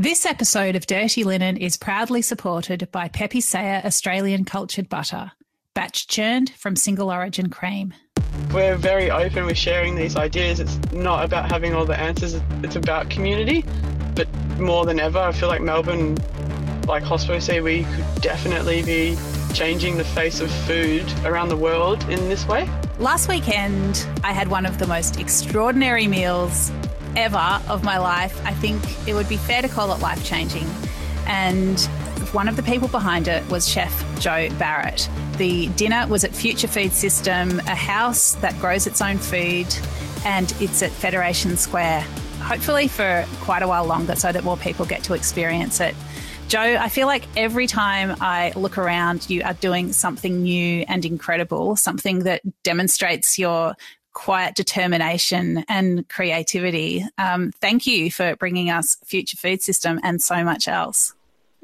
This episode of Dirty Linen is proudly supported by Pepe Saya Australian Cultured Butter, batch churned from single origin cream. We're very open with sharing these ideas. It's not about having all the answers, it's about community. But more than ever, I feel like Melbourne, like Hospo say, we could definitely be changing the face of food around the world in this way. Last weekend, I had one of the most extraordinary meals ever of my life. I think it would be fair to call it life changing. And one of the people behind it was Chef Jo Barrett. The dinner was at Future Food System, a house that grows its own food, and it's at Federation Square, hopefully for quite a while longer so that more people get to experience it. Jo, I feel like every time I look around, you are doing something new and incredible, something that demonstrates your quiet determination and creativity. Um, thank you for bringing us Future Food System and so much else.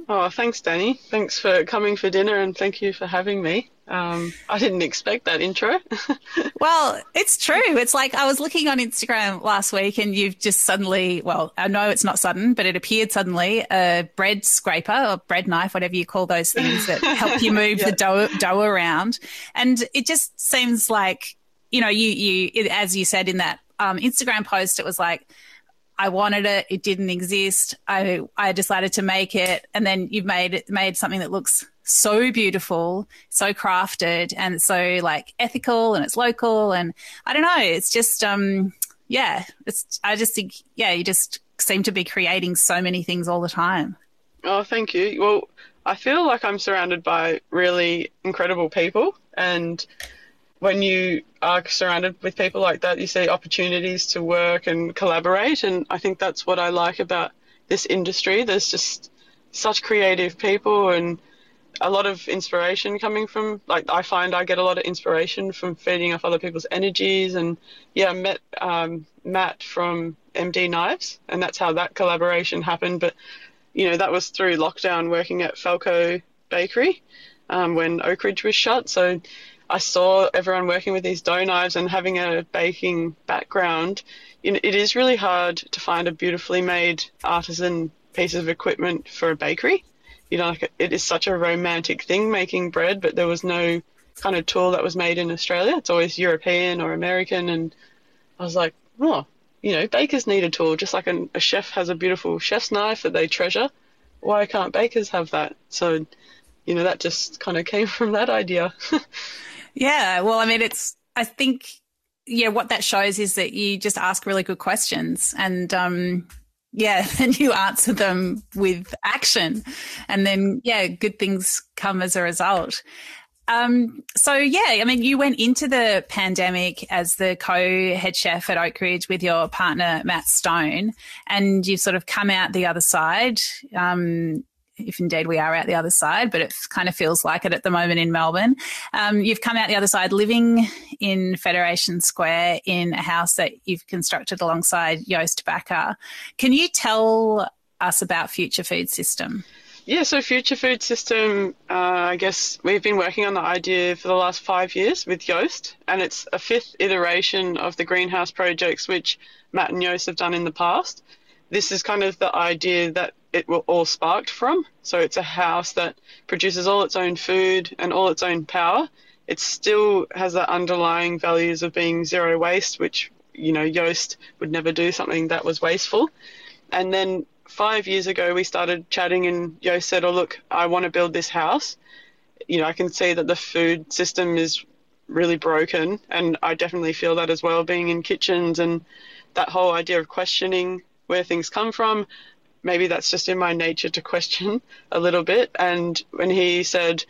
Oh, thanks, Dani. Thanks for coming for dinner and thank you for having me. Um, I didn't expect that intro. well, it's true. It's like I was looking on Instagram last week and you've just suddenly, well, I know it's not sudden, but it appeared suddenly a bread scraper or bread knife, whatever you call those things that help you move yeah. the dough, dough around. And it just seems like you know, you you it, as you said in that um, Instagram post, it was like I wanted it, it didn't exist. I I decided to make it, and then you've made it made something that looks so beautiful, so crafted, and so like ethical, and it's local, and I don't know, it's just um yeah, it's I just think yeah, you just seem to be creating so many things all the time. Oh, thank you. Well, I feel like I'm surrounded by really incredible people, and when you are surrounded with people like that, you see opportunities to work and collaborate. And I think that's what I like about this industry. There's just such creative people and a lot of inspiration coming from like I find I get a lot of inspiration from feeding off other people's energies and yeah I met um, Matt from MD Knives and that's how that collaboration happened but you know that was through lockdown working at Falco Bakery um, when Oakridge was shut so I saw everyone working with these dough knives and having a baking background, it is really hard to find a beautifully made artisan piece of equipment for a bakery. You know, like it is such a romantic thing making bread, but there was no kind of tool that was made in Australia. It's always European or American, and I was like, oh, you know, bakers need a tool, just like a, a chef has a beautiful chef's knife that they treasure. Why can't bakers have that? So, you know, that just kind of came from that idea. Yeah. Well, I mean, it's, I think, yeah, what that shows is that you just ask really good questions and, um, yeah, and you answer them with action. And then, yeah, good things come as a result. Um, so yeah, I mean, you went into the pandemic as the co-head chef at Oakridge with your partner Matt Stone, and you've sort of come out the other side. Um, if indeed we are out the other side, but it kind of feels like it at the moment in Melbourne. Um, you've come out the other side living in Federation Square in a house that you've constructed alongside Joost Bakker. Can you tell us about Future Food System? Yeah, so Future Food System, uh, I guess we've been working on the idea for the last five years with Joost, and it's a fifth iteration of the greenhouse projects which Matt and Joost have done in the past. This is kind of the idea that it will all sparked from. So it's a house that produces all its own food and all its own power. It still has the underlying values of being zero waste, which, you know, Joost would never do something that was wasteful. And then five years ago, we started chatting, and Joost said, Oh, look, I want to build this house. You know, I can see that the food system is really broken, and I definitely feel that as well, being in kitchens and that whole idea of questioning where things come from maybe that's just in my nature to question a little bit. And when he said,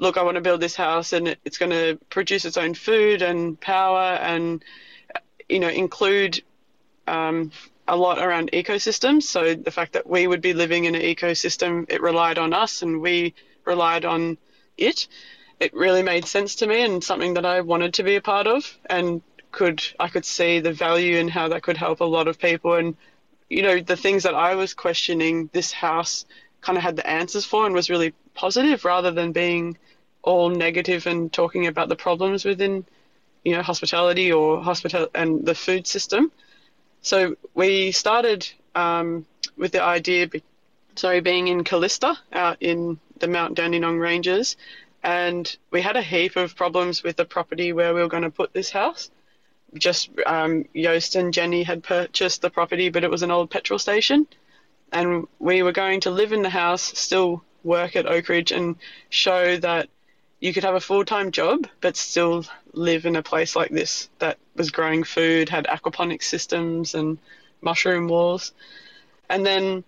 Look, I want to build this house and it's going to produce its own food and power and, you know, include um, a lot around ecosystems. So the fact that we would be living in an ecosystem, it relied on us and we relied on it. It really made sense to me and something that I wanted to be a part of and could I could see the value in how that could help a lot of people and you know, the things that I was questioning, this house kind of had the answers for and was really positive rather than being all negative and talking about the problems within, you know, hospitality or hospital and the food system. So we started um, with the idea sorry, being in Kallista out in the Mount Dandenong Ranges. And we had a heap of problems with the property where we were going to put this house. Just um, Joost and Jenny had purchased the property, but it was an old petrol station. And we were going to live in the house, still work at Oakridge, and show that you could have a full time job, but still live in a place like this that was growing food, had aquaponic systems, and mushroom walls. And then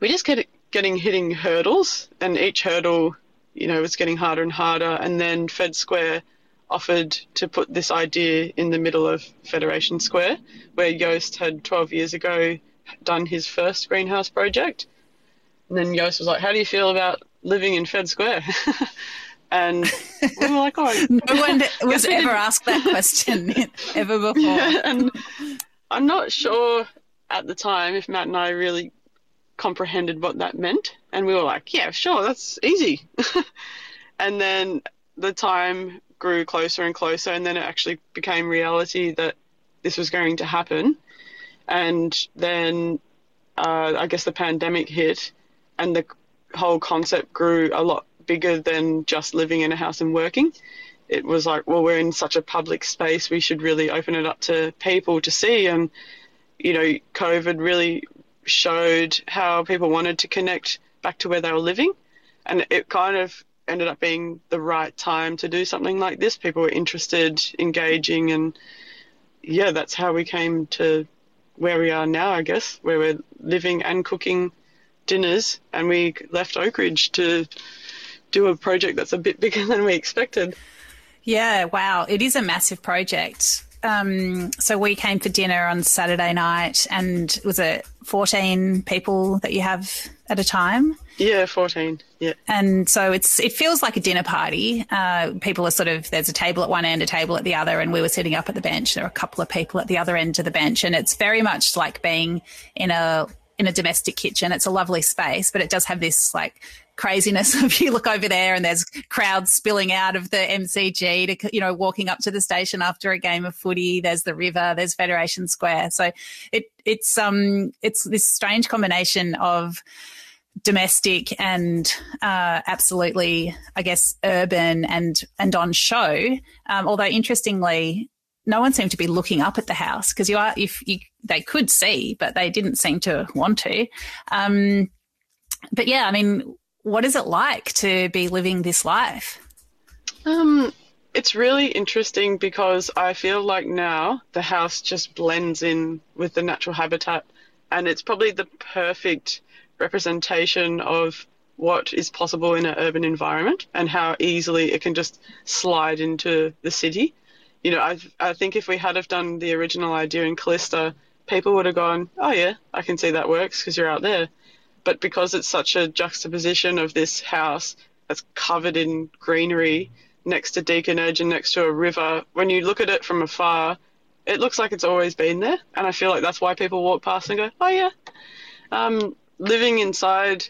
we just kept getting hitting hurdles, and each hurdle, you know, was getting harder and harder. And then Fed Square offered to put this idea in the middle of Federation Square, where Joost had 12 years ago done his first greenhouse project. And then Joost was like, How do you feel about living in Fed Square? and we were like, Oh, no one was ever asked that question ever before. Yeah, and I'm not sure at the time if Matt and I really comprehended what that meant. And we were like, yeah, sure, that's easy. and then the time grew closer and closer, and then it actually became reality that this was going to happen. And then uh, I guess the pandemic hit, and the whole concept grew a lot bigger than just living in a house and working. It was like, well, we're in such a public space, we should really open it up to people to see. And, you know, COVID really showed how people wanted to connect back to where they were living. And it kind of ended up being the right time to do something like this. People were interested, engaging, and yeah, that's how we came to where we are now, I guess, where we're living and cooking dinners. And we left Oakridge to do a project that's a bit bigger than we expected. Yeah, wow. It is a massive project um, so we came for dinner on Saturday night, and was it 14 people that you have at a time? Yeah, 14. Yeah. And so it's it feels like a dinner party. Uh, people are sort of there's a table at one end, a table at the other, and we were sitting up at the bench. There are a couple of people at the other end of the bench, and it's very much like being in a in a domestic kitchen. It's a lovely space, but it does have this like craziness if you look over there and there's crowds spilling out of the MCG to, you know, walking up to the station after a game of footy. There's the river, there's Federation Square. So it, it's, um, it's this strange combination of, domestic and uh, absolutely, I guess, urban and and on show. Um, although interestingly, no one seemed to be looking up at the house because you are if you they could see, but they didn't seem to want to. Um, but yeah, I mean, what is it like to be living this life? Um, it's really interesting because I feel like now the house just blends in with the natural habitat, and it's probably the perfect representation of what is possible in an urban environment and how easily it can just slide into the city. You know, I I think if we had have done the original idea in Kallista, people would have gone, "Oh yeah, I can see that works because you're out there." But because it's such a juxtaposition of this house that's covered in greenery next to Deakin Edge and next to a river, when you look at it from afar, it looks like it's always been there. And I feel like that's why people walk past and go, oh, yeah. Um, living inside,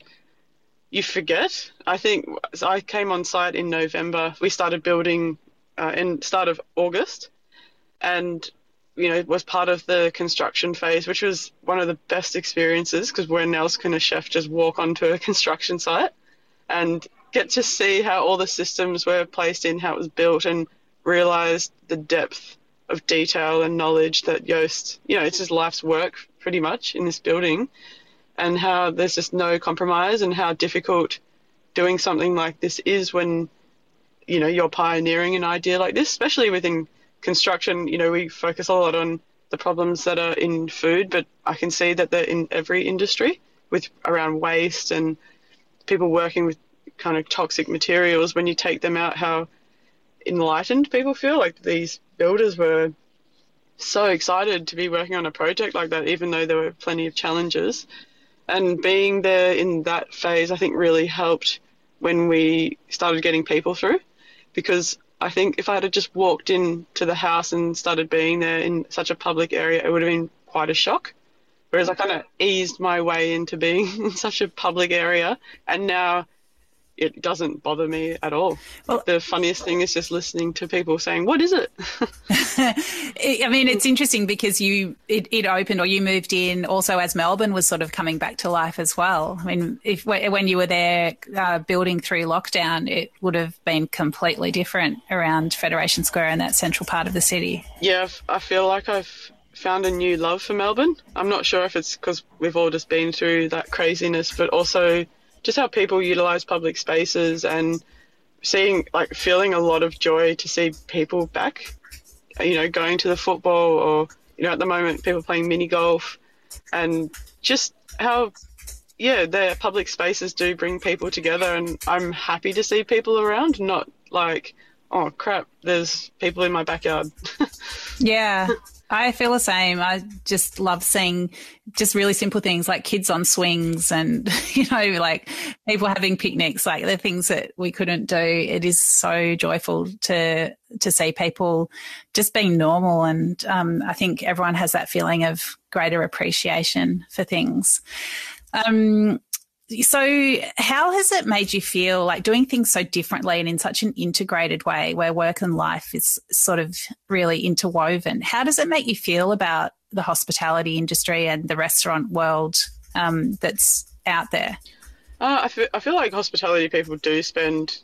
you forget. I think I came on site in November. We started building uh, in start of August, and you know, was part of the construction phase, which was one of the best experiences because when else can a chef just walk onto a construction site and get to see how all the systems were placed in, how it was built, and realize the depth of detail and knowledge that Joost, you know, it's his life's work pretty much in this building, and how there's just no compromise, and how difficult doing something like this is when, you know, you're pioneering an idea like this, especially within construction, you know, we focus a lot on the problems that are in food, but I can see that they're in every industry with around waste and people working with kind of toxic materials. When you take them out, how enlightened people feel. Like these builders were so excited to be working on a project like that, even though there were plenty of challenges. And being there in that phase, I think, really helped when we started getting people through because I think if I had just walked into the house and started being there in such a public area, it would have been quite a shock. Whereas I kind of eased my way into being in such a public area, and now it doesn't bother me at all. Well, the funniest thing is just listening to people saying, "What is it?" I mean, it's interesting because you it, it, opened or you moved in also as Melbourne was sort of coming back to life as well. I mean, if when you were there uh, building through lockdown, it would have been completely different around Federation Square and that central part of the city. Yeah, I feel like I've found a new love for Melbourne. I'm not sure if it's because we've all just been through that craziness, but also just how people utilize public spaces and seeing like feeling a lot of joy to see people back you know going to the football or you know at the moment people playing mini golf and just how yeah their public spaces do bring people together and i'm happy to see people around not like oh crap there's people in my backyard. Yeah I feel the same. I just love seeing just really simple things like kids on swings and, you know, like people having picnics, like the things that we couldn't do. It is so joyful to, to see people just being normal. And um, I think everyone has that feeling of greater appreciation for things. Um, so, how has it made you feel like doing things so differently and in such an integrated way where work and life is sort of really interwoven? How does it make you feel about the hospitality industry and the restaurant world um, that's out there? Uh, I, feel, I feel like hospitality people do spend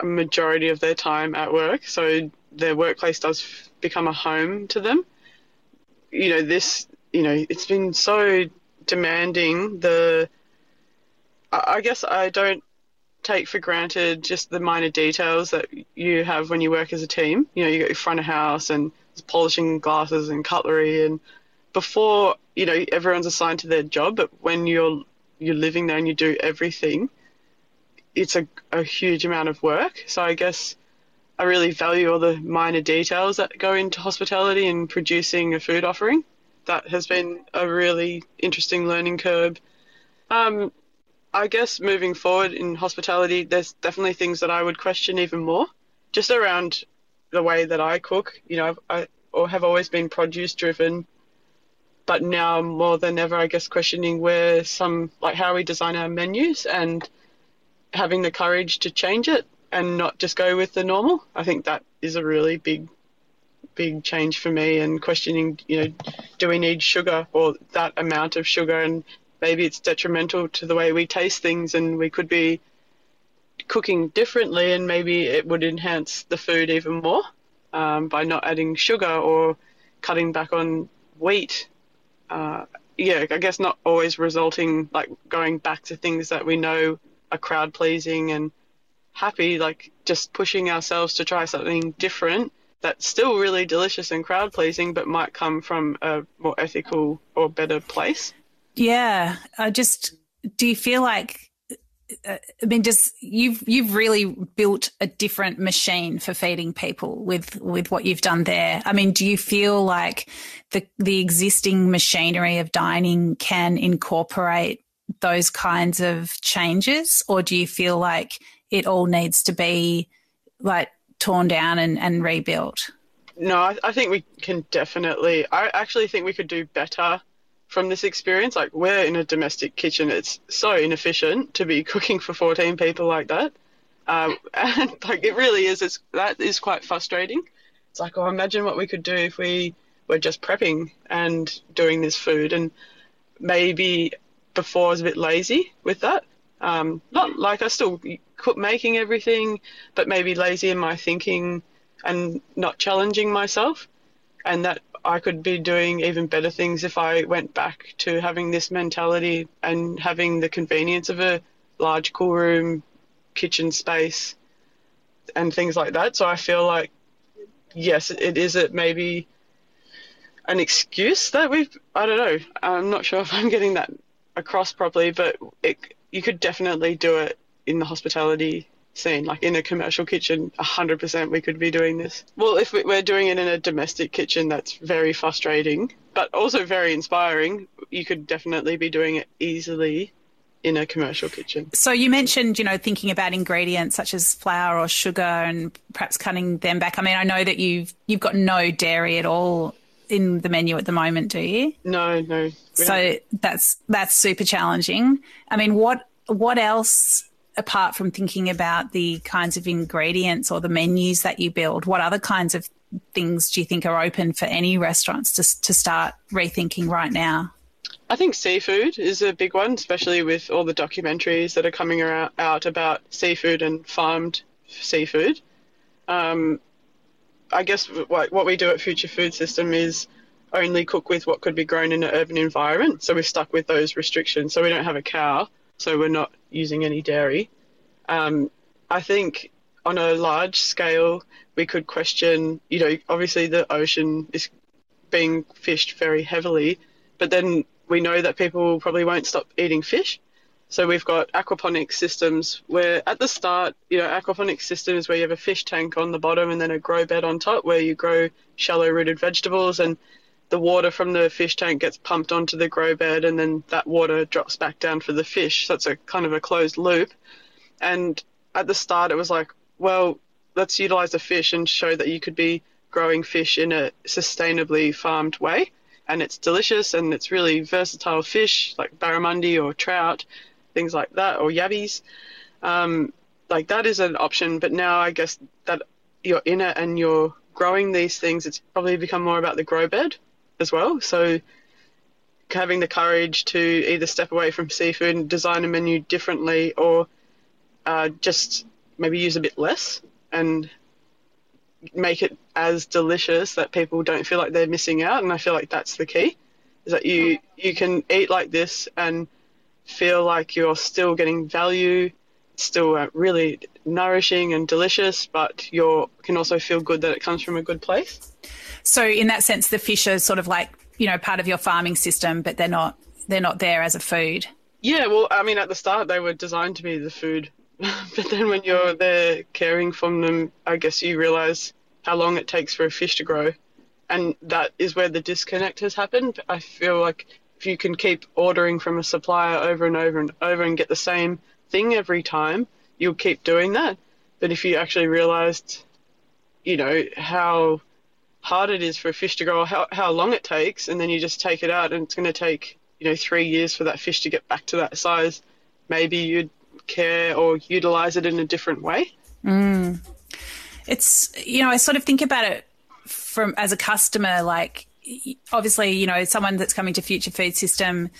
a majority of their time at work, so their workplace does become a home to them. You know, this, you know, it's been so demanding the I guess I don't take for granted just the minor details that you have when you work as a team. You know, you got your front of house and polishing glasses and cutlery, and before you know everyone's assigned to their job, but when you're you're living there and you do everything, it's a, a huge amount of work. So I guess I really value all the minor details that go into hospitality and producing a food offering. That has been a really interesting learning curve. Um, I guess moving forward in hospitality, there's definitely things that I would question even more, just around the way that I cook. You know, I or have always been produce driven, but now more than ever, I guess questioning where some like how we design our menus and having the courage to change it and not just go with the normal. I think that is a really big big change for me and questioning, you know, do we need sugar or that amount of sugar and maybe it's detrimental to the way we taste things and we could be cooking differently and maybe it would enhance the food even more um, by not adding sugar or cutting back on wheat. Uh, yeah, I guess not always resulting like going back to things that we know are crowd pleasing and happy, like just pushing ourselves to try something different that's still really delicious and crowd pleasing, but might come from a more ethical or better place. Yeah, I just do you feel like uh, I mean, just you've you've really built a different machine for feeding people with with what you've done there. I mean, do you feel like the the existing machinery of dining can incorporate those kinds of changes, or do you feel like it all needs to be like torn down and, and rebuilt? No, I, I think we can definitely. I actually think we could do better from this experience. Like we're in a domestic kitchen, it's so inefficient to be cooking for 14 people like that. Um, and like it really is. It's that is quite frustrating. It's like, oh, imagine what we could do if we were just prepping and doing this food. And maybe before I was a bit lazy with that. Um, not like I still cook making everything, but maybe lazy in my thinking and not challenging myself. And that I could be doing even better things if I went back to having this mentality and having the convenience of a large cool room, kitchen space, and things like that. So I feel like, yes, it is it maybe an excuse that we've, I don't know, I'm not sure if I'm getting that across properly, but it, you could definitely do it in the hospitality scene, like in a commercial kitchen, 100% we could be doing this. Well, if we're doing it in a domestic kitchen, that's very frustrating, but also very inspiring. You could definitely be doing it easily in a commercial kitchen. So you mentioned, you know, thinking about ingredients such as flour or sugar and perhaps cutting them back. I mean, I know that you've you've got no dairy at all in the menu at the moment, do you? No, no. So that's that's super challenging. I mean, what what else apart from thinking about the kinds of ingredients or the menus that you build, what other kinds of things do you think are open for any restaurants to, to start rethinking right now? I think seafood is a big one, especially with all the documentaries that are coming out about seafood and farmed seafood. Um, I guess what, what we do at Future Food System is only cook with what could be grown in an urban environment. So we're stuck with those restrictions. So we don't have a cow, so we're not using any dairy. Um, I think on a large scale, we could question, you know, obviously the ocean is being fished very heavily, but then we know that people probably won't stop eating fish. So we've got aquaponics systems where at the start, you know, aquaponics systems where you have a fish tank on the bottom and then a grow bed on top where you grow shallow rooted vegetables and the water from the fish tank gets pumped onto the grow bed and then that water drops back down for the fish. So it's a kind of a closed loop. And at the start it was like, well, let's utilize the fish and show that you could be growing fish in a sustainably farmed way and it's delicious and it's really versatile fish like barramundi or trout, things like that, or yabbies. Um, like that is an option, but now I guess that you're in it and you're growing these things, it's probably become more about the grow bed as well. So having the courage to either step away from seafood and design a menu differently or uh, just maybe use a bit less and make it as delicious that people don't feel like they're missing out. And I feel like that's the key is that you, you can eat like this and feel like you're still getting value, still uh, really nourishing and delicious, but you can also feel good that it comes from a good place. So in that sense, the fish are sort of like, you know, part of your farming system, but they're not, they're not there as a food. Yeah, well, I mean, at the start they were designed to be the food but then when you're there caring for them, I guess you realize how long it takes for a fish to grow. And that is where the disconnect has happened. I feel like if you can keep ordering from a supplier over and over and over and get the same thing every time, you'll keep doing that. But if you actually realized, you know, how hard it is for a fish to grow, how, how long it takes, and then you just take it out and it's going to take, you know, three years for that fish to get back to that size, maybe you'd care or utilize it in a different way. Mm. It's, you know, I sort of think about it from as a customer, like obviously, you know, someone that's coming to Future Food System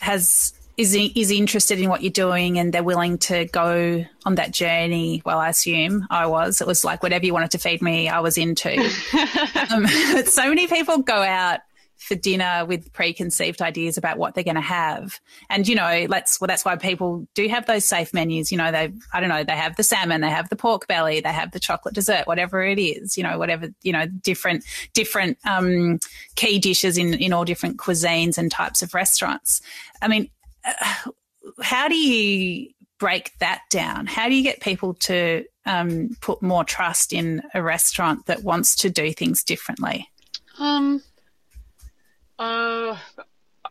has is is interested in what you're doing and they're willing to go on that journey. Well, I assume I was. It was like whatever you wanted to feed me, I was into. um, but so many people go out for dinner with preconceived ideas about what they're going to have. And, you know, let's, well, that's why people do have those safe menus. You know, they, I don't know, they have the salmon, they have the pork belly, they have the chocolate dessert, whatever it is, you know, whatever, you know, different, different, um, key dishes in, in all different cuisines and types of restaurants. I mean, how do you break that down? How do you get people to um, put more trust in a restaurant that wants to do things differently? Um, uh,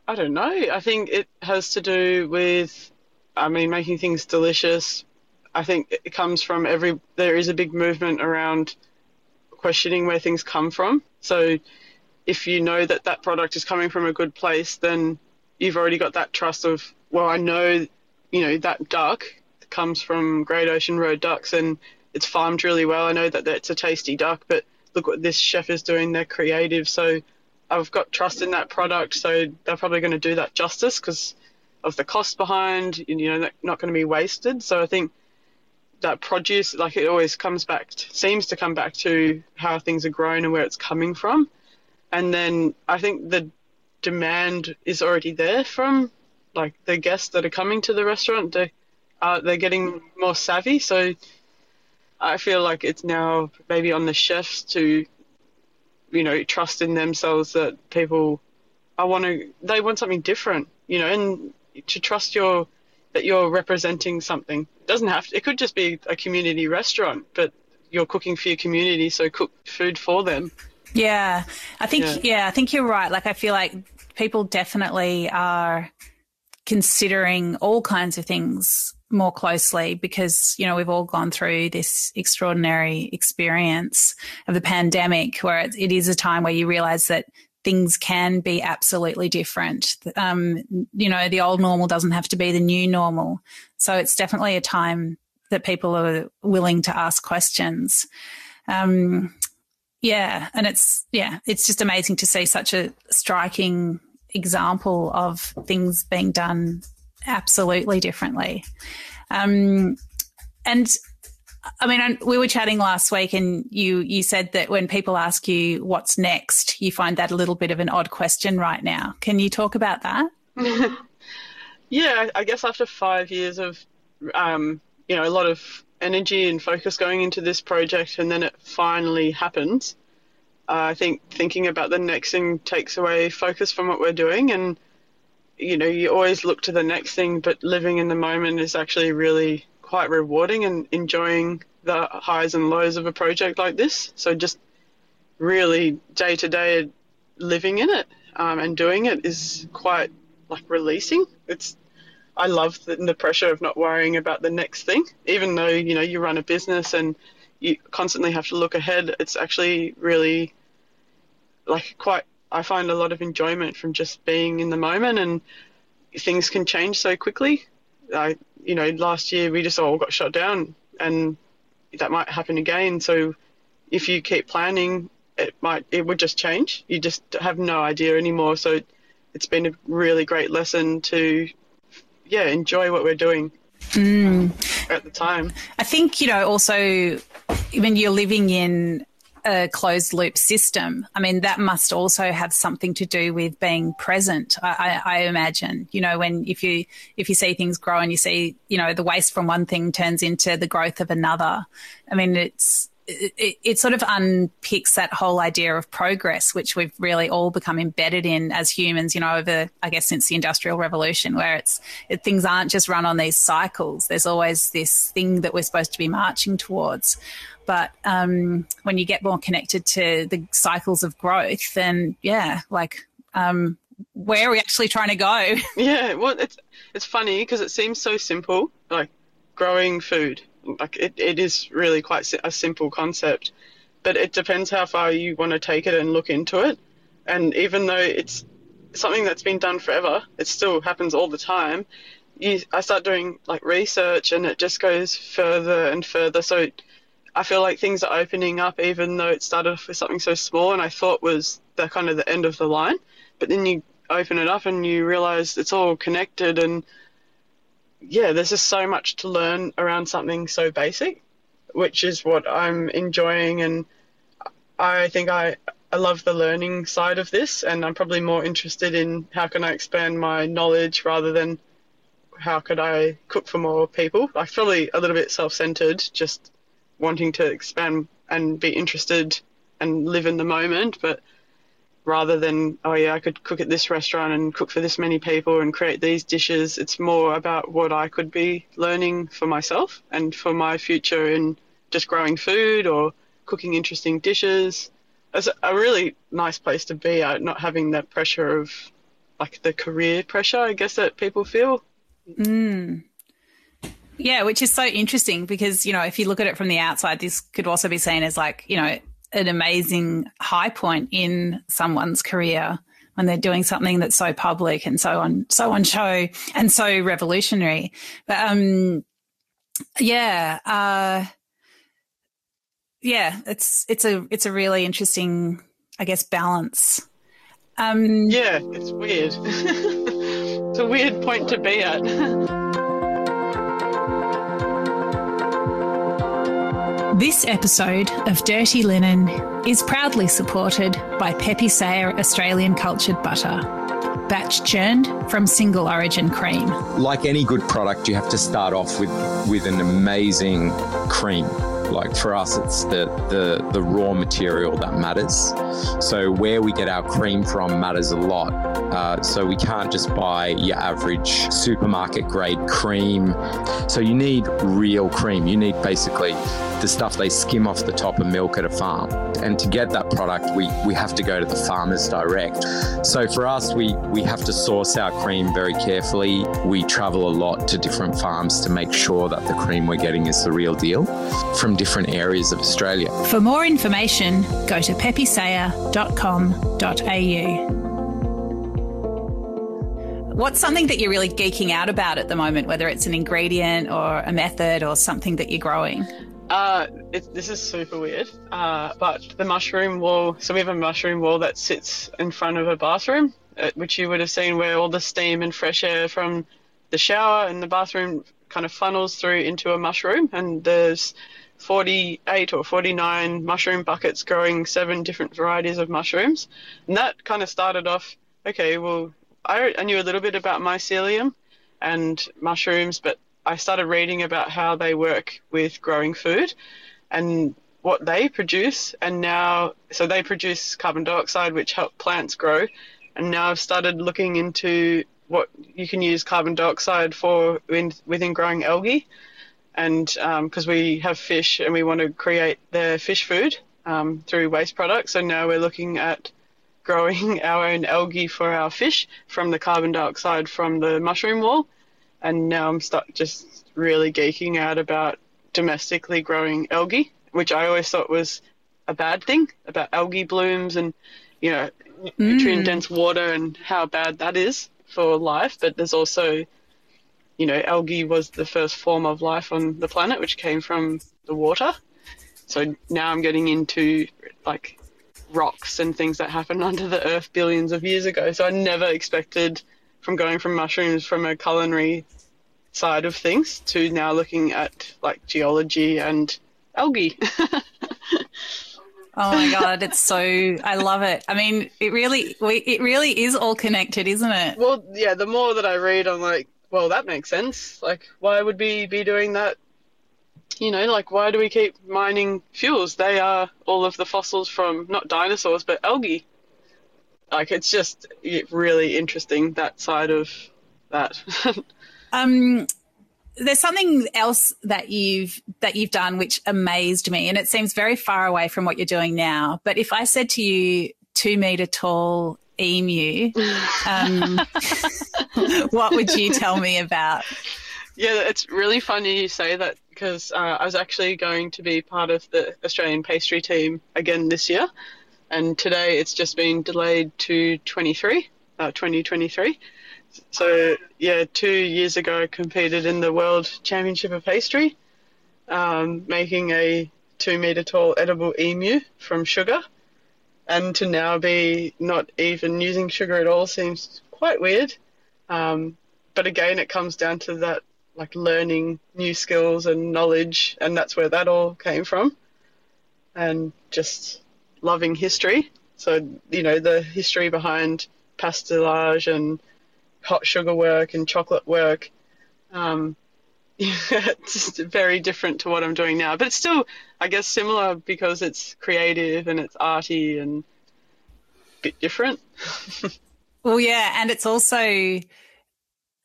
I don't know. I think it has to do with, I mean, making things delicious. I think it comes from every. There is a big movement around questioning where things come from. So, if you know that that product is coming from a good place, then you've already got that trust of, well, I know, you know, that duck comes from Great Ocean Road ducks and it's farmed really well. I know that it's a tasty duck, but look what this chef is doing. They're creative, so I've got trust in that product, so they're probably going to do that justice because of the cost behind, you know, not going to be wasted. So I think that produce, like it always comes back, seems to come back to how things are grown and where it's coming from. And then I think the demand is already there from like the guests that are coming to the restaurant. They, uh, they're getting more savvy. So I feel like it's now maybe on the chefs to you know, trust in themselves that people, I want to, they want something different, you know, and to trust your, that you're representing something. It doesn't have to, it could just be a community restaurant, but you're cooking for your community, so cook food for them. Yeah, I think, yeah, yeah I think you're right. Like, I feel like people definitely are considering all kinds of things more closely because you know we've all gone through this extraordinary experience of the pandemic where it, it is a time where you realize that things can be absolutely different. Um, you know, the old normal doesn't have to be the new normal. So it's definitely a time that people are willing to ask questions. Um, yeah, and it's yeah, it's just amazing to see such a striking example of things being done absolutely differently. Um, and I mean, we were chatting last week, and you you said that when people ask you what's next, you find that a little bit of an odd question right now. Can you talk about that? yeah, I guess after five years of, um, you know, a lot of energy and focus going into this project, and then it finally happens. Uh, I think thinking about the next thing takes away focus from what we're doing, and you know, you always look to the next thing, but living in the moment is actually really quite rewarding and enjoying the highs and lows of a project like this. So just really day to day living in it um, and doing it is quite like releasing. It's I love the, the pressure of not worrying about the next thing, even though you know you run a business and you constantly have to look ahead. It's actually really like quite. I find a lot of enjoyment from just being in the moment, and things can change so quickly. I you know, last year we just all got shut down, and that might happen again. So if you keep planning, it might it would just change. You just have no idea anymore. So it's been a really great lesson to, yeah, enjoy what we're doing. Mm. At the time, I think you know also when you're living in a closed loop system, I mean, that must also have something to do with being present. I, I, I, imagine, you know, when if you if you see things grow and you see, you know, the waste from one thing turns into the growth of another. I mean, it's it, it, sort of unpicks that whole idea of progress, which we've really all become embedded in as humans, you know, over, I guess, since the Industrial Revolution, where it's it, things aren't just run on these cycles. There's always this thing that we're supposed to be marching towards. But um, when you get more connected to the cycles of growth, then yeah, like um, where are we actually trying to go? Yeah, well, it's it's funny because it seems so simple, like growing food. Like it, it is really quite a simple concept, but it depends how far you want to take it and look into it. And even though it's something that's been done forever, it still happens all the time. You, I start doing like research, and it just goes further and further. So I feel like things are opening up, even though it started off with something so small and I thought was the kind of the end of the line. But then you open it up and you realize it's all connected, and yeah, there's just so much to learn around something so basic, which is what I'm enjoying. And I think I, I love the learning side of this, and I'm probably more interested in how can I expand my knowledge rather than how could I cook for more people. I feel like probably a little bit self-centered, just wanting to expand and be interested and live in the moment, but rather than oh yeah I could cook at this restaurant and cook for this many people and create these dishes. It's more about what I could be learning for myself and for my future in just growing food or cooking interesting dishes. It's a really nice place to be at not having that pressure of like the career pressure I guess that people feel. Mm. Yeah, which is so interesting because, you know, if you look at it from the outside, this could also be seen as like, you know, an amazing high point in someone's career when they're doing something that's so public and so on, so on show and so revolutionary. But, um, yeah, uh, yeah, it's, it's a, it's a really interesting, I guess, balance. Um, yeah, it's weird. it's a weird point to be at. This episode of Dirty Linen is proudly supported by Pepe Saya Australian Cultured Butter, batch churned from single origin cream. Like any good product, you have to start off with, with an amazing cream. Like for us, it's the, the, the raw material that matters. So where we get our cream from matters a lot. Uh, so we can't just buy your average supermarket grade cream. So you need real cream. You need basically the stuff they skim off the top of milk at a farm. And to get that product, we, we have to go to the farmers direct. So for us, we, we have to source our cream very carefully. We travel a lot to different farms to make sure that the cream we're getting is the real deal. From different areas of Australia. For more information, go to pepesaya.com.au. What's something that you're really geeking out about at the moment, whether it's an ingredient or a method or something that you're growing? Uh, it, this is super weird, uh, but the mushroom wall. So we have a mushroom wall that sits in front of a bathroom, uh, which you would have seen where all the steam and fresh air from the shower and the bathroom kind of funnels through into a mushroom. And there's 48 or 49 mushroom buckets growing seven different varieties of mushrooms. And that kind of started off okay, well, I, I knew a little bit about mycelium and mushrooms, but I started reading about how they work with growing food and what they produce. And now, so they produce carbon dioxide, which help plants grow. And now I've started looking into what you can use carbon dioxide for in, within growing algae. And because um, we have fish and we want to create their fish food um, through waste products, so now we're looking at growing our own algae for our fish from the carbon dioxide from the mushroom wall. And now I'm start just really geeking out about domestically growing algae, which I always thought was a bad thing about algae blooms and you know mm. nutrient dense water and how bad that is for life. But there's also you know algae was the first form of life on the planet, which came from the water. So now I'm getting into like rocks and things that happened under the earth billions of years ago. So I never expected from going from mushrooms from a culinary side of things to now looking at like geology and algae. oh my god, it's so I love it. I mean, it really it really is all connected, isn't it? Well, yeah, the more that I read I'm like, well, that makes sense. Like why would we be doing that you know, like why do we keep mining fuels? They are all of the fossils from not dinosaurs but algae. Like it's just really interesting that side of that. um, there's something else that you've that you've done which amazed me, and it seems very far away from what you're doing now. But if I said to you, two meter tall emu, um, what would you tell me about? Yeah, it's really funny you say that because uh, I was actually going to be part of the Australian pastry team again this year, and today it's just been delayed to 23, uh, 2023. So yeah, two years ago I competed in the World Championship of Pastry, um, making a two meter tall edible emu from sugar, and to now be not even using sugar at all seems quite weird. Um, but again, it comes down to that like learning new skills and knowledge, and that's where that all came from. And just loving history. So, you know, the history behind pastillage and hot sugar work and chocolate work. Um, it's very different to what I'm doing now, but it's still, I guess, similar because it's creative and it's arty and a bit different. well, yeah, and it's also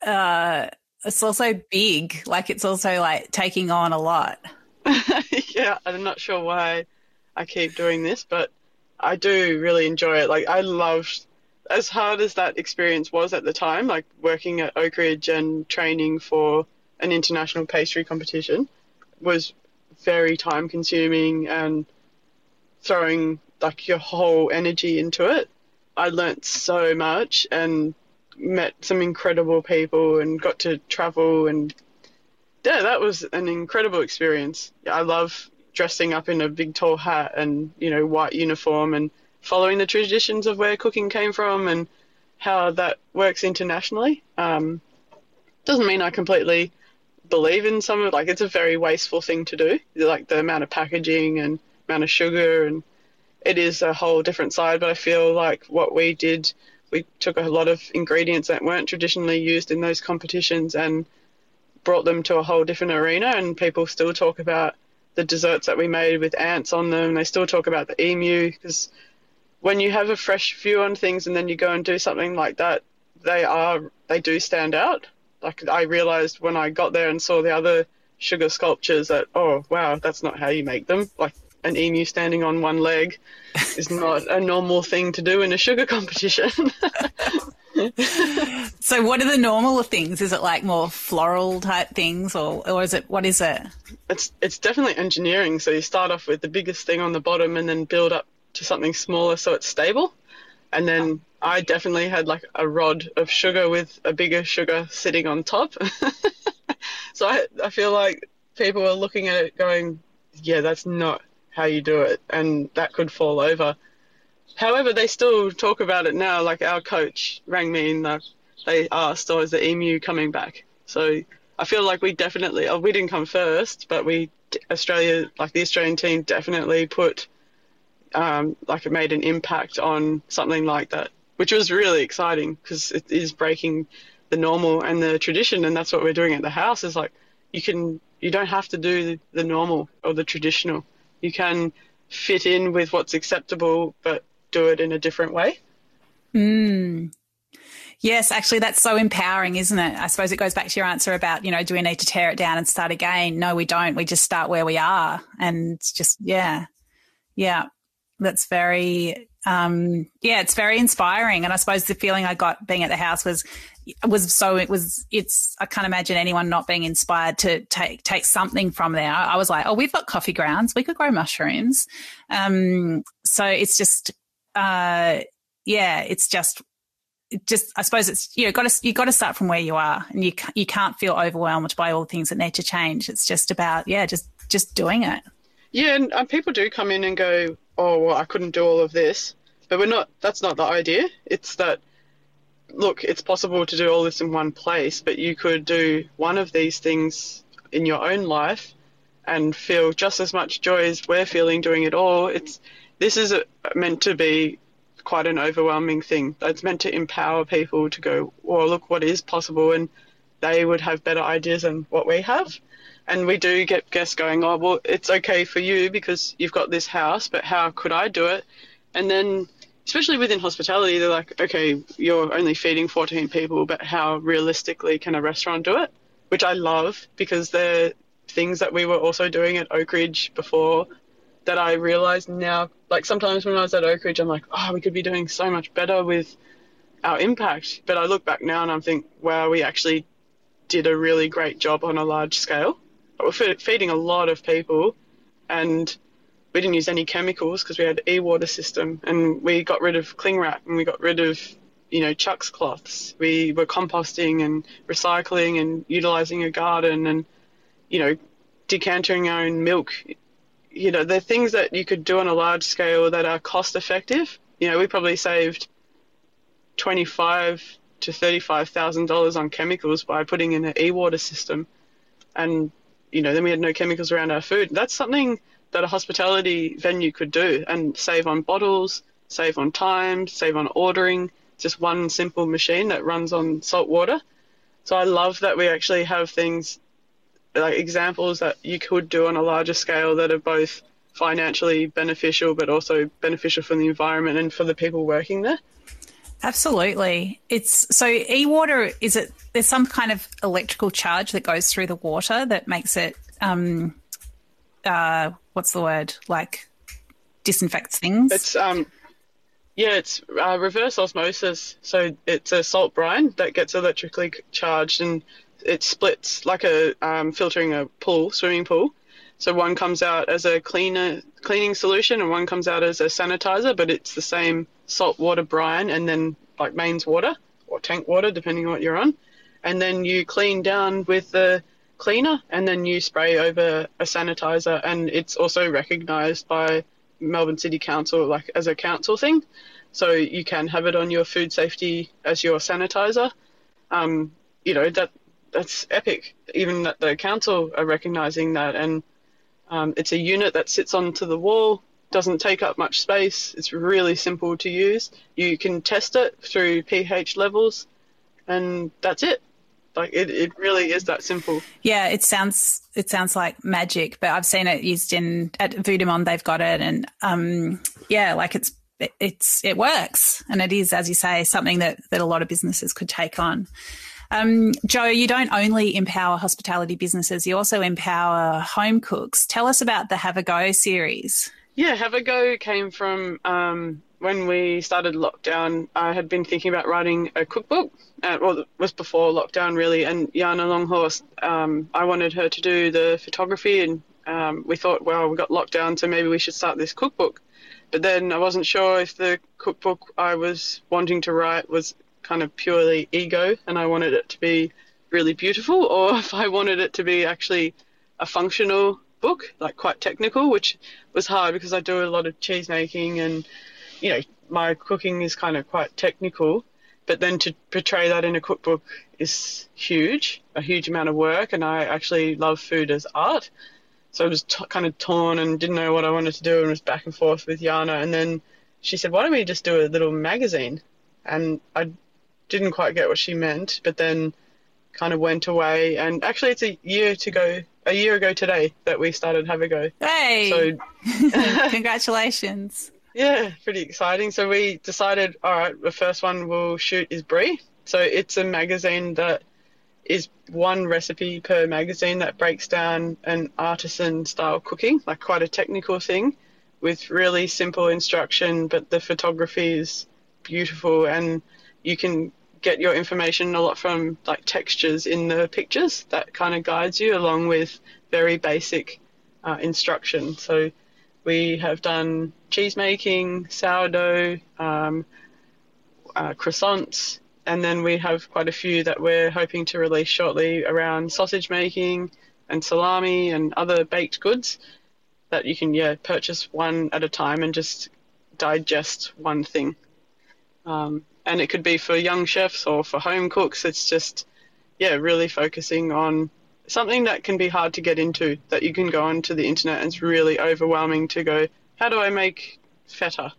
uh, it's also big. Like it's also like taking on a lot. yeah, I'm not sure why I keep doing this, but I do really enjoy it. Like I loved as hard as that experience was at the time, like working at Oakridge and training for an international pastry competition was very time consuming and throwing like your whole energy into it. I learnt so much and met some incredible people and got to travel and yeah, that was an incredible experience. I love dressing up in a big tall hat and you know white uniform and following the traditions of where cooking came from and how that works internationally. Um, doesn't mean I completely believe in some of like it's a very wasteful thing to do, like the amount of packaging and amount of sugar and it is a whole different side. But I feel like what we did we took a lot of ingredients that weren't traditionally used in those competitions and brought them to a whole different arena. And people still talk about the desserts that we made with ants on them. They still talk about the emu because when you have a fresh view on things and then you go and do something like that, they are they do stand out. Like I realized when I got there and saw the other sugar sculptures that oh wow that's not how you make them. Like an emu standing on one leg is not a normal thing to do in a sugar competition. so what are the normal things? Is it like more floral type things or, or is it, what is it? It's, it's definitely engineering. So you start off with the biggest thing on the bottom and then build up to something smaller so it's stable. And then I definitely had like a rod of sugar with a bigger sugar sitting on top. so I, I feel like people were looking at it going, yeah, that's not how you do it. And that could fall over. However, they still talk about it now. Like our coach rang me and they asked, "Oh, is the emu coming back?" So I feel like we definitely, oh, we didn't come first, but we Australia, like the Australian team, definitely put um, like it made an impact on something like that, which was really exciting because it is breaking the normal and the tradition, and that's what we're doing at the house. Is like you can you don't have to do the normal or the traditional. You can fit in with what's acceptable, but do it in a different way. Mm. Yes, actually, that's so empowering, isn't it? I suppose it goes back to your answer about, you know, do we need to tear it down and start again? No, we don't. We just start where we are and just, yeah. Yeah. That's very, um, yeah, it's very inspiring. And I suppose the feeling I got being at the house was, was so it was it's I can't imagine anyone not being inspired to take take something from there. I was like, oh, we've got coffee grounds, we could grow mushrooms. Um, so it's just uh, yeah, it's just just I suppose it's you know got to you got to start from where you are, and you you can't feel overwhelmed by all the things that need to change. It's just about yeah, just just doing it. Yeah, and, and people do come in and go, oh, well, I couldn't do all of this, but we're not. That's not the idea. It's that look, it's possible to do all this in one place, but you could do one of these things in your own life and feel just as much joy as we're feeling doing it all. It's this is a, meant to be quite an overwhelming thing. It's meant to empower people to go, well, look what is possible, and they would have better ideas than what we have. And we do get guests going, oh, well, it's okay for you because you've got this house, but how could I do it? And then, especially within hospitality, they're like, okay, you're only feeding 14 people, but how realistically can a restaurant do it? Which I love because they're things that we were also doing at Oakridge before that I realize now. Like sometimes when I was at Oakridge, I'm like, oh, we could be doing so much better with our impact. But I look back now and I think, wow, we actually did a really great job on a large scale. We're feeding a lot of people, and we didn't use any chemicals because we had e-water system, and we got rid of cling wrap and we got rid of you know Chux cloths. We were composting and recycling and utilizing a garden and you know decanting our own milk you know, the things that you could do on a large scale that are cost effective. You know, we probably saved twenty five to thirty five thousand dollars on chemicals by putting in an e-water system, and you know, then we had no chemicals around our food. That's something that a hospitality venue could do and save on bottles, save on time, save on ordering. Just one simple machine that runs on salt water. So I love that we actually have things like examples that you could do on a larger scale that are both financially beneficial but also beneficial for the environment and for the people working there. Absolutely. It's so e-water is it there's some kind of electrical charge that goes through the water that makes it um uh what's the word like disinfects things. It's um yeah, it's uh, reverse osmosis. So it's a salt brine that gets electrically charged and it splits like a um, filtering a pool, swimming pool. So one comes out as a cleaner cleaning solution, and one comes out as a sanitizer, but it's the same salt water brine, and then like mains water or tank water, depending on what you're on, and then you clean down with the cleaner, and then you spray over a sanitizer, and it's also recognised by Melbourne City Council like as a council thing, so you can have it on your food safety as your sanitizer. Um, you know that that's epic. Even that the council are recognizing that, and um, it's a unit that sits onto the wall, doesn't take up much space. It's really simple to use. You can test it through pH levels, and that's it. Like it, it really is that simple. Yeah, it sounds it sounds like magic, but I've seen it used in at Vue de monde. They've got it, and um, yeah, like it's it's it works, and it is, as you say, something that that a lot of businesses could take on. Um, Jo, you don't only empower hospitality businesses, you also empower home cooks. Tell us about the Have a Go series. Yeah, Have a Go came from um, when we started lockdown, I had been thinking about writing a cookbook. Uh, well, it was before lockdown, really. And Jana Langhorst, um, I wanted her to do the photography, and um, we thought, well, we got locked down, so maybe we should start this cookbook. But then I wasn't sure if the cookbook I was wanting to write was kind of purely ego, and I wanted it to be really beautiful, or if I wanted it to be actually a functional book, like quite technical, which was hard because I do a lot of cheese making and, you know, my cooking is kind of quite technical. But then to portray that in a cookbook is huge, a huge amount of work. And I actually love food as art. So I was t- kind of torn and didn't know what I wanted to do and was back and forth with Jana. And then she said, why don't we just do a little magazine? And I didn't quite get what she meant, but then kind of went away. And actually, it's a year to go a year ago today that we started Have a Go. Hey! So, congratulations. Yeah, pretty exciting. So we decided, all right, the first one we'll shoot is Brie. So it's a magazine that is one recipe per magazine that breaks down an artisan style cooking, like quite a technical thing with really simple instruction, but the photography is beautiful and you can get your information a lot from like textures in the pictures that kind of guides you along with very basic uh, instruction. So we have done cheese making, sourdough, um, uh, croissants, and then we have quite a few that we're hoping to release shortly around sausage making and salami and other baked goods that you can yeah purchase one at a time and just digest one thing. Um, and it could be for young chefs or for home cooks. It's just, yeah, really focusing on something that can be hard to get into, that you can go onto the internet and it's really overwhelming to go, how do I make feta?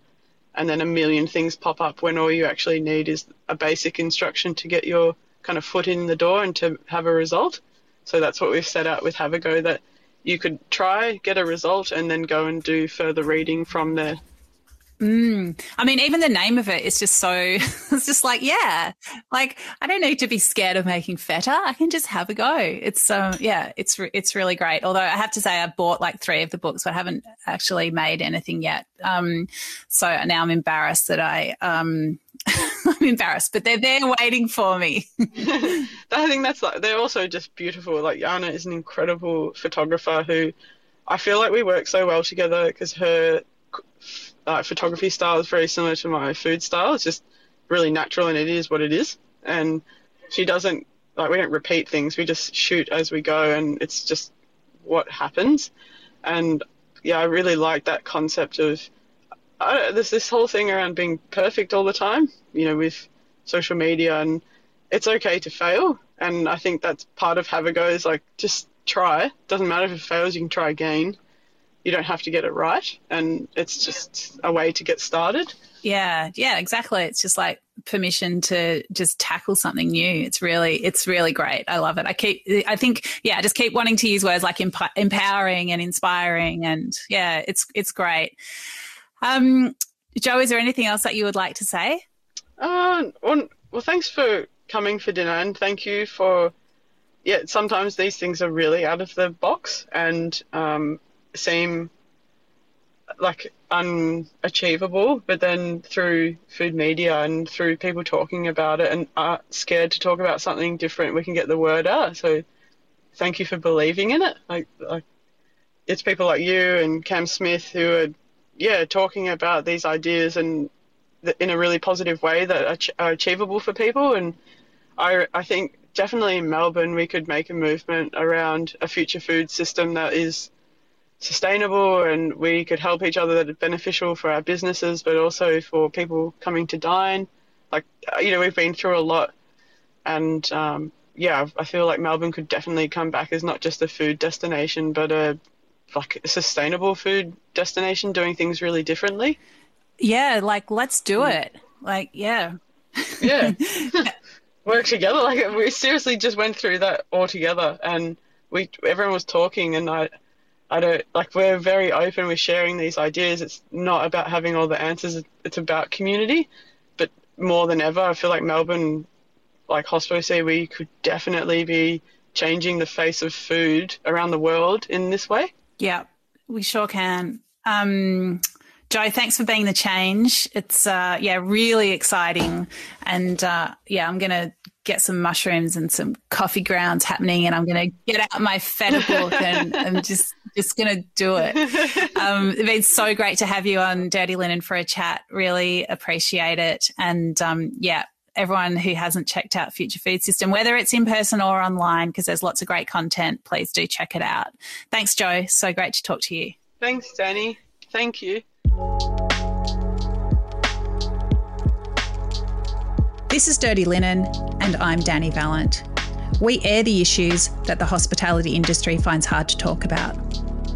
And then a million things pop up when all you actually need is a basic instruction to get your kind of foot in the door and to have a result. So that's what we've set out with Have a Go that you could try, get a result, and then go and do further reading from there. Mm. I mean, even the name of it is just so, it's just like, yeah, like I don't need to be scared of making feta. I can just have a go. It's, um, yeah, it's, it's really great. Although I have to say I bought like three of the books, but I haven't actually made anything yet. Um, so now I'm embarrassed that I, um, I'm embarrassed, but they're there waiting for me. I think that's like, they're also just beautiful. Like Jana is an incredible photographer who I feel like we work so well together because her uh, photography style is very similar to my food style. It's just really natural and it is what it is. And she doesn't like we don't repeat things. We just shoot as we go, and it's just what happens. And yeah, I really like that concept of there's this whole thing around being perfect all the time. You know, with social media, and it's okay to fail. And I think that's part of have a go is like just try. Doesn't matter if it fails, you can try again you don't have to get it right and it's just a way to get started. Yeah yeah exactly. It's just like permission to just tackle something new. It's really it's really great. I love it. I keep i think yeah I just keep wanting to use words like emp- empowering and inspiring and yeah it's it's great. Um Jo is there anything else that you would like to say? Uh well, well thanks for coming for dinner and thank you for yeah sometimes these things are really out of the box and um seem like unachievable, but then through food media and through people talking about it and are scared to talk about something different, we can get the word out. So thank you for believing in it. Like, like it's people like you and Cam Smith who are, yeah, talking about these ideas and in a really positive way that are, are achievable for people. And I, I think definitely in Melbourne we could make a movement around a future food system that is sustainable and we could help each other that are beneficial for our businesses, but also for people coming to dine. Like, uh, you know, we've been through a lot and, um, yeah, I feel like Melbourne could definitely come back as not just a food destination, but a like a sustainable food destination, doing things really differently. Yeah, like let's do mm. it. Like, yeah, yeah, work together. Like we seriously just went through that all together, and we everyone was talking, and I I don't like we're very open with sharing these ideas. It's not about having all the answers. It's about community. But more than ever, I feel like Melbourne, like Hospo say, we could definitely be changing the face of food around the world in this way. Yeah, we sure can. Um, Jo, thanks for being the change. It's uh, yeah, really exciting, and uh, yeah, I'm gonna get some mushrooms and some coffee grounds happening, and I'm gonna get out my feta book and, and just just gonna do it. Um, it's been so great to have you on Dirty Linen for a chat. Really appreciate it, and um, yeah, everyone who hasn't checked out Future Food System, whether it's in person or online, because there's lots of great content, please do check it out. Thanks, Jo. So great to talk to you. Thanks, Dani. Thank you. This is Dirty Linen, and I'm Dani Valent. We air the issues that the hospitality industry finds hard to talk about.